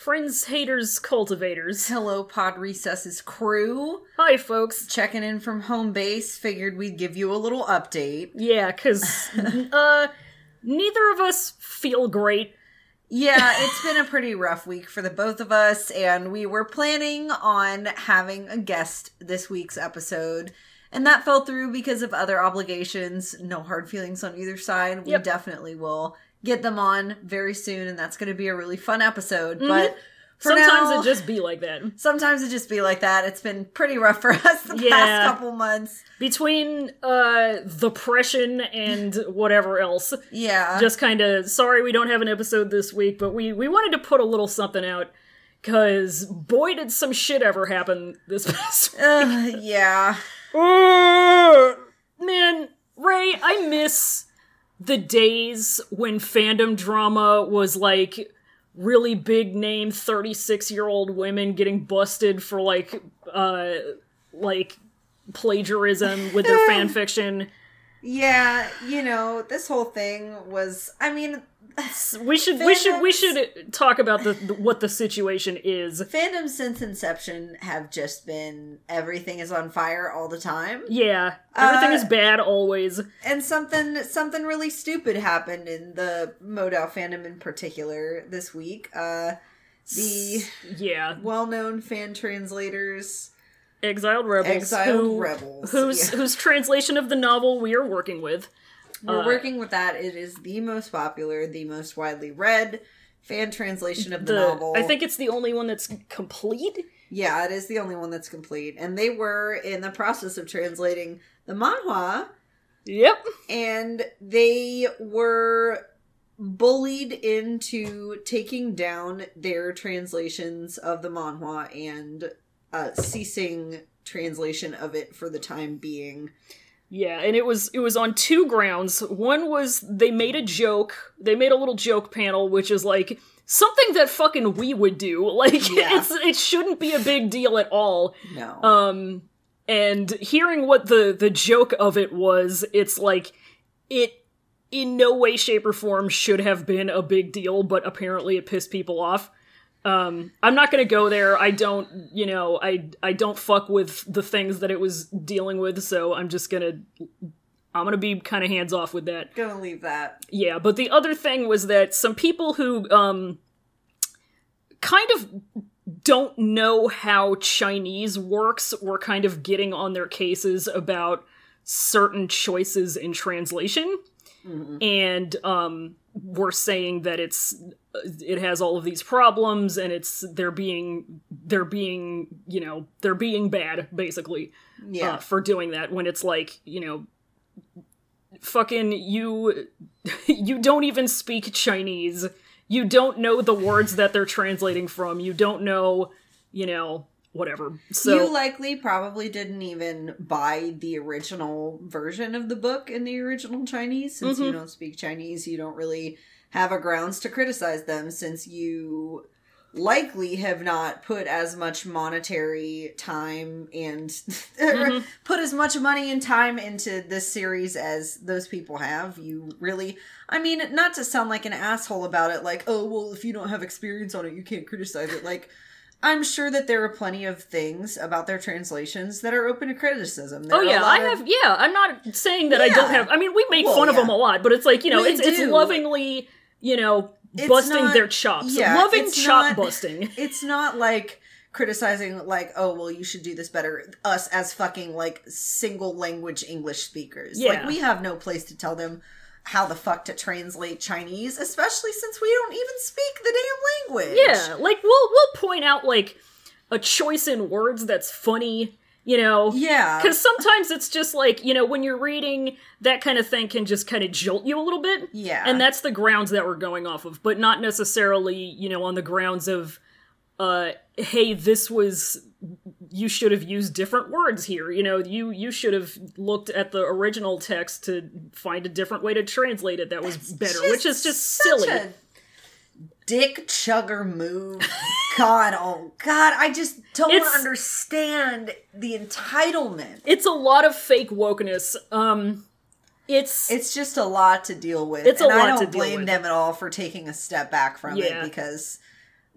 Friends, haters, cultivators. Hello, Pod Recesses crew. Hi, folks. Checking in from home base. Figured we'd give you a little update. Yeah, because uh, neither of us feel great. Yeah, it's been a pretty rough week for the both of us, and we were planning on having a guest this week's episode. And that fell through because of other obligations. No hard feelings on either side. We Yep. definitely will get them on very soon, and that's going to be a really fun episode. But Mm-hmm. Sometimes now, it just be like that. sometimes it just be like that. It's been pretty rough for us the Yeah. past couple months. Between uh, depression and whatever else. Yeah, Just kind of sorry we don't have an episode this week, but we, we wanted to put a little something out. Because boy, did some shit ever happen this past Ugh, yeah. Uh, Man, Ray, I miss the days when fandom drama was like really big name 36 year old women getting busted for like uh like plagiarism with their fan fiction. Yeah, you know, this whole thing was I mean We should we should we should talk about the, the what the situation is. fandoms since inception have just been everything is on fire all the time. Yeah, everything Uh, is bad always. And something something really stupid happened in the Modal fandom in particular this week. Uh the Yeah, well-known fan translators exiled rebels. Exiled who- Rebels, Whose yeah. whose translation of the novel we are working with. We're Uh, working with that. It is the most popular, the most widely read fan translation of the, the novel. I think it's the only one that's complete. Yeah, it is the only one that's complete. And they were in the process of translating the manhua, Yep. and they were bullied into taking down their translations of the manhua and uh, ceasing translation of it for the time being. Yeah, and it was it was on two grounds. One was they made a joke. They made a little joke panel which is like something that fucking we would do. Like Yeah. it's it shouldn't be a big deal at all. No. Um and hearing what the the joke of it was, it's like it in no way shape or form should have been a big deal, but apparently it pissed people off. Um I'm not going to go there. I don't, you know, I I don't fuck with the things that it was dealing with, so I'm just going to I'm going to be kind of hands off with that. Gonna leave that. Yeah, but the other thing was that some people who um kind of don't know how Chinese works were kind of getting on their cases about certain choices in translation and um were saying that it's it has all of these problems and it's they're being they're being you know they're being bad basically Yeah. uh, for doing that when it's like you know fucking you you don't even speak chinese. You don't know the words that they're translating from. You don't know you know whatever so you likely probably didn't even buy the original version of the book in the original Chinese. Since Mm-hmm. you don't speak Chinese, you don't really have a grounds to criticize them since you likely have not put as much monetary time and Mm-hmm. put as much money and time into this series as those people have. You really I mean, not to sound like an asshole about it, like, oh well if you don't have experience on it you can't criticize it. Like I'm sure that there are plenty of things about their translations that are open to criticism. There Oh yeah, I of- have. Yeah, I'm not saying that I don't have. I mean, we make Well, fun of them a lot, but it's like you know, We it's it's lovingly, you know, It's busting not- their chops, yeah, loving chop not- busting. It's not like criticizing like, oh well, you should do this better. Us as fucking like single language English speakers, Yeah. like we have no place to tell them how the fuck to translate Chinese, especially since we don't even speak the damn language. Yeah, like we'll we'll point out like a choice in words that's funny, you know. yeah. Because sometimes it's just like, you know, when you're reading, that kind of thing can just kind of jolt you a little bit. Yeah. And that's the grounds that we're going off of, but not necessarily, you know, on the grounds of, uh, hey, this was, you should have used different words here. You know, you you should have looked at the original text to find a different way to translate it that was better, which is just such silly. a dick chugger move. God, oh God, I just don't It's- understand the entitlement. It's a lot of fake wokeness. Um, it's It's just a lot to deal with. It's a and I lot don't to deal blame them at all for taking a step back from Yeah. it because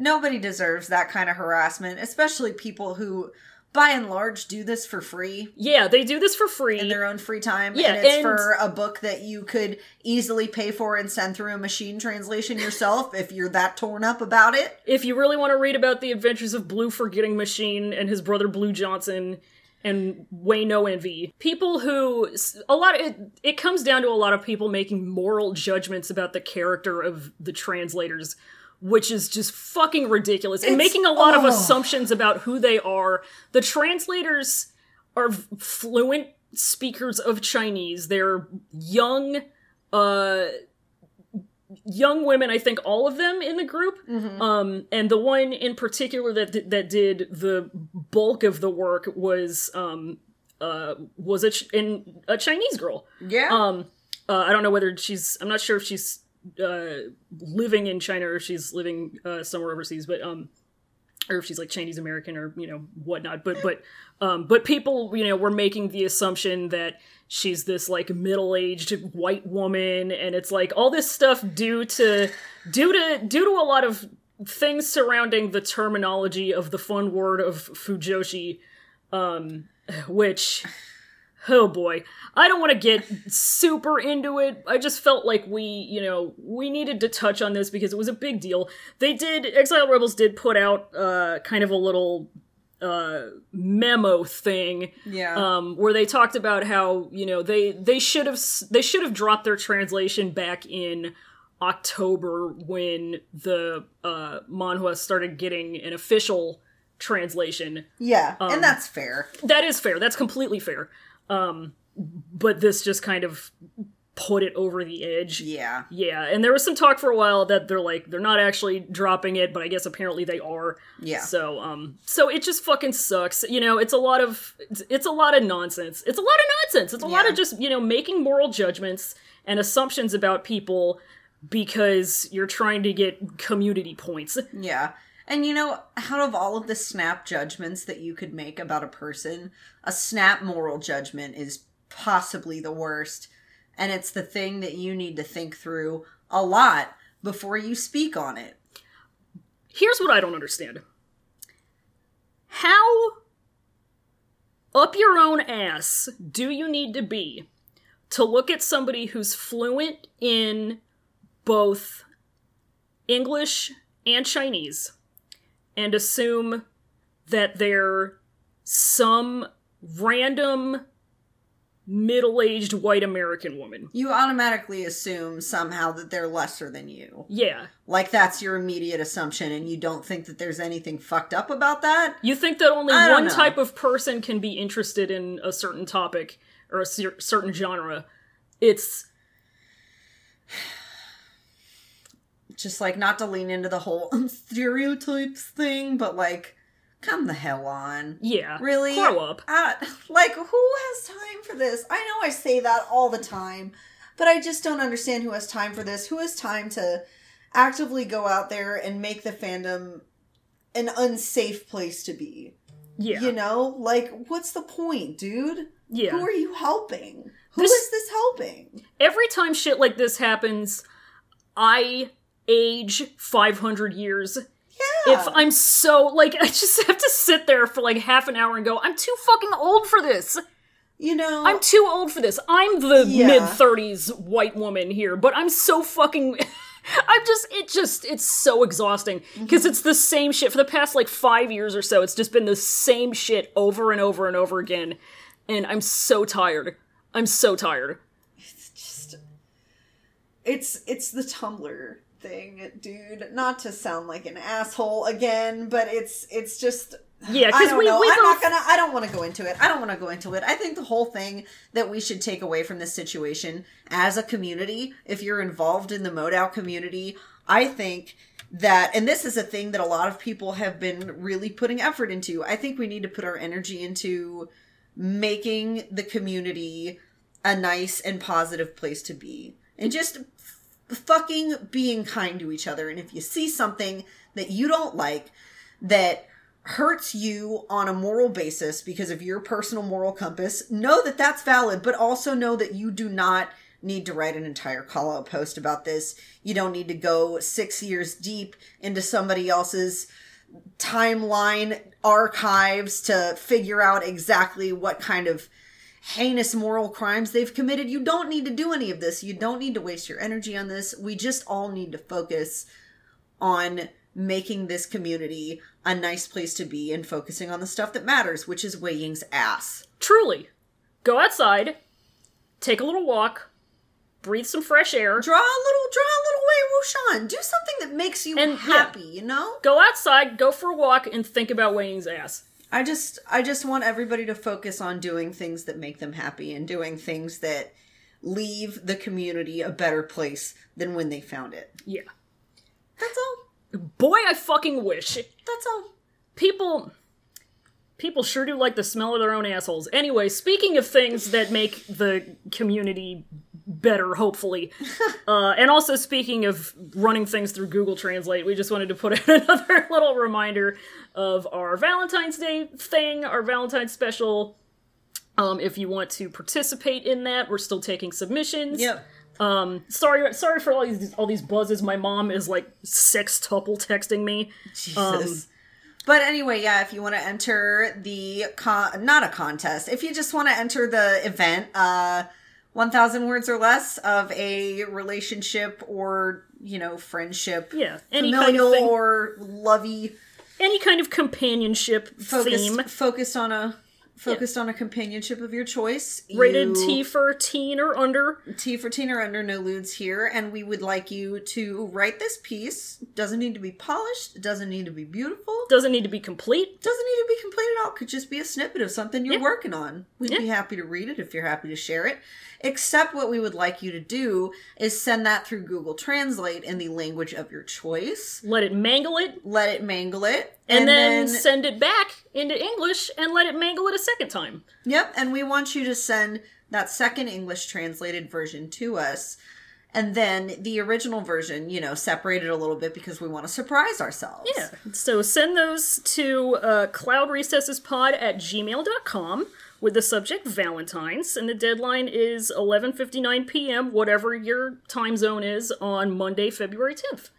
nobody deserves that kind of harassment, especially people who by and large do this for free Yeah, they do this for free. in their own free time Yeah, and it's and- for a book that you could easily pay for and send through a machine translation yourself if you're that torn up about it if you really want to read about the adventures of Blue Forgetting Machine and his brother Blue Johnson and Way No Envy, people who a lot of, it it comes down to a lot of people making moral judgments about the character of the translators, which is just fucking ridiculous and It's- making a lot of oh. assumptions about who they are. The translators are fluent speakers of Chinese. They're young uh young women, I think all of them in the group. Um, and the one in particular that that did the bulk of the work was um, uh, was a, ch- in, a Chinese girl. yeah Um, uh, I don't know whether she's. I'm not sure if she's uh, living in China or if she's living uh, somewhere overseas, but um, or if she's like Chinese American or you know whatnot. But but um, but people you know were making the assumption that she's this like middle aged white woman, and it's like all this stuff due to due to due to a lot of things surrounding the terminology of the fun word of fujoshi, um, which oh boy. I don't want to get super into it. I just felt like we you know we needed to touch on this because it was a big deal. They did exile rebels did put out uh kind of a little uh memo thing. Yeah. Um where they talked about how you know they they should have they should have dropped their translation back in october when the uh manhua started getting an official translation. Yeah um, and that's fair. that is fair. That's completely fair. Um, but this just kind of put it over the edge. yeah Yeah, and there was some talk for a while that they're like they're not actually dropping it, but I guess apparently they are. yeah So um so it just fucking sucks. You know, it's a lot of it's, it's a lot of nonsense. It's a lot of nonsense. It's a lot of just, you know, making moral judgments and assumptions about people because you're trying to get community points. Yeah. And you know, out of all of the snap judgments that you could make about a person, a snap moral judgment is possibly the worst. And it's the thing that you need to think through a lot before you speak on it. Here's what I don't understand. How up your own ass do you need to be to look at somebody who's fluent in both English and Chinese and assume that they're some random middle aged white American woman? You automatically assume somehow that they're lesser than you. Yeah. Like that's your immediate assumption, and you don't think that there's anything fucked up about that? You think that only one know. type of person can be interested in a certain topic or a cer- certain genre. It's Just like not to lean into the whole stereotypes thing, but like, come the hell on. yeah. Really? Grow up. Uh, like, who has time for this? I know I say that all the time, but I just don't understand who has time for this. Who has time to actively go out there and make the fandom an unsafe place to be? Yeah. You know? Like, what's the point, dude? yeah. Who are you helping? Who This- is this helping? Every time shit like this happens, I age 500 years. Yeah. If I'm so like I just have to sit there for like half an hour and go, I'm too fucking old for this. you know, I'm too old for this. I'm the Yeah. mid 30s white woman here, but I'm so fucking I'm just it just it's so exhausting mm-hmm. because it's the same shit for the past like 5 years or so. It's just been the same shit over and over and over again and I'm so tired. I'm so tired. It's just it's it's the Tumblr thing, dude. Not to sound like an asshole again, but it's it's just Yeah, don't we know. we I'm both not gonna. I don't want to go into it. I don't want to go into it. I think the whole thing that we should take away from this situation as a community, if you're involved in the Modal community, I think that, and this is a thing that a lot of people have been really putting effort into. I think we need to put our energy into making the community a nice and positive place to be, and just fucking being kind to each other. And if you see something that you don't like, that hurts you on a moral basis because of your personal moral compass, know that that's valid, but also know that you do not need to write an entire call out post about this. You don't need to go six years deep into somebody else's timeline archives to figure out exactly what kind of heinous moral crimes they've committed. You don't need to do any of this. You don't need to waste your energy on this. We just all need to focus on making this community a nice place to be and focusing on the stuff that matters, which is Wei Ying's ass. Truly. Go outside, take a little walk, breathe some fresh air, Draw a little, draw a little Wei Wuxian. Do something that makes you And, yeah. happy, you know? go outside, go for a walk, and think about Wayne's ass. I just I just want everybody to focus on doing things that make them happy and doing things that leave the community a better place than when they found it. Yeah. That's all. Boy, I fucking wish. That's all. People. People sure do like the smell of their own assholes. Anyway, speaking of things that make the community better, hopefully, uh, and also speaking of running things through Google Translate, we just wanted to put out another little reminder of our Valentine's Day thing, our Valentine's special. Um, if you want to participate in that, we're still taking submissions. Yep. Um, sorry, sorry for all these all these buzzes. My mom is like sextuple texting me. Jesus. but anyway, yeah, if you want to enter the con- not a contest, if you just want to enter the event, uh 1000 words or less of a relationship or, you know, friendship, Yeah, any kind familial of thing, or lovey any kind of companionship focused theme. focused on a focused on a companionship of your choice. Rated You- T for teen or under. T for teen or under, no lewds here, and we would like you to write this piece. Doesn't need to be polished. It doesn't need to be beautiful. Doesn't need to be complete. doesn't need to be complete at all. Could just be a snippet of something you're Yeah. working on. We'd be happy to read it if you're happy to share it. Except what we would like you to do is send that through Google Translate in the language of your choice. Let it mangle it, Let it mangle it, and, then, send it back into English and let it mangle it a second time. Yep, and we want you to send that second English translated version to us. And then the original version, you know, separated a little bit because we want to surprise ourselves. Yeah. So send those to uh, cloudrecessespod at gmail.com with the subject Valentine's, and the deadline is 11.59 p.m., whatever your time zone is, on Monday, February 10th.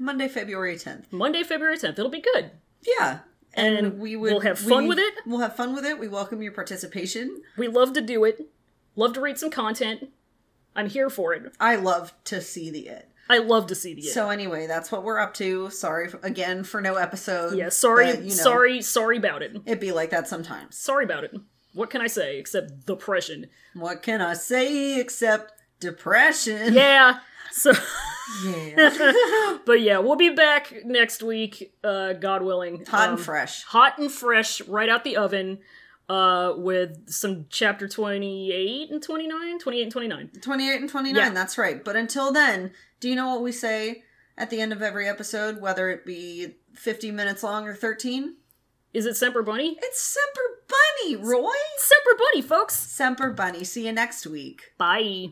Monday, February 10th. Monday, February 10th. It'll be good. Yeah. And, And we would we'll have fun we- with it. We'll have fun with it. We welcome your participation. We love to do it. Love to read some content. I'm here for it. I love to see the it. I love to see the it. So anyway, that's what we're up to. Sorry again for no episode. yeah, sorry, but, you know, sorry, sorry about it. It'd be like that sometimes. Sorry about it. What can I say except depression? What can I say except depression? Yeah. So, Yeah. but yeah, we'll be back next week, uh, God willing. Hot Um, and fresh. hot and fresh, right out the oven, uh, with some chapter 28 and 29, 28 and 29. 28 and 29, Yeah. that's right. But until then, do you know what we say at the end of every episode, whether it be 50 minutes long or 13? Is it Semper Bunny? It's Semper Bunny, Roy! Semper Bunny, folks! Semper Bunny. See you next week. Bye.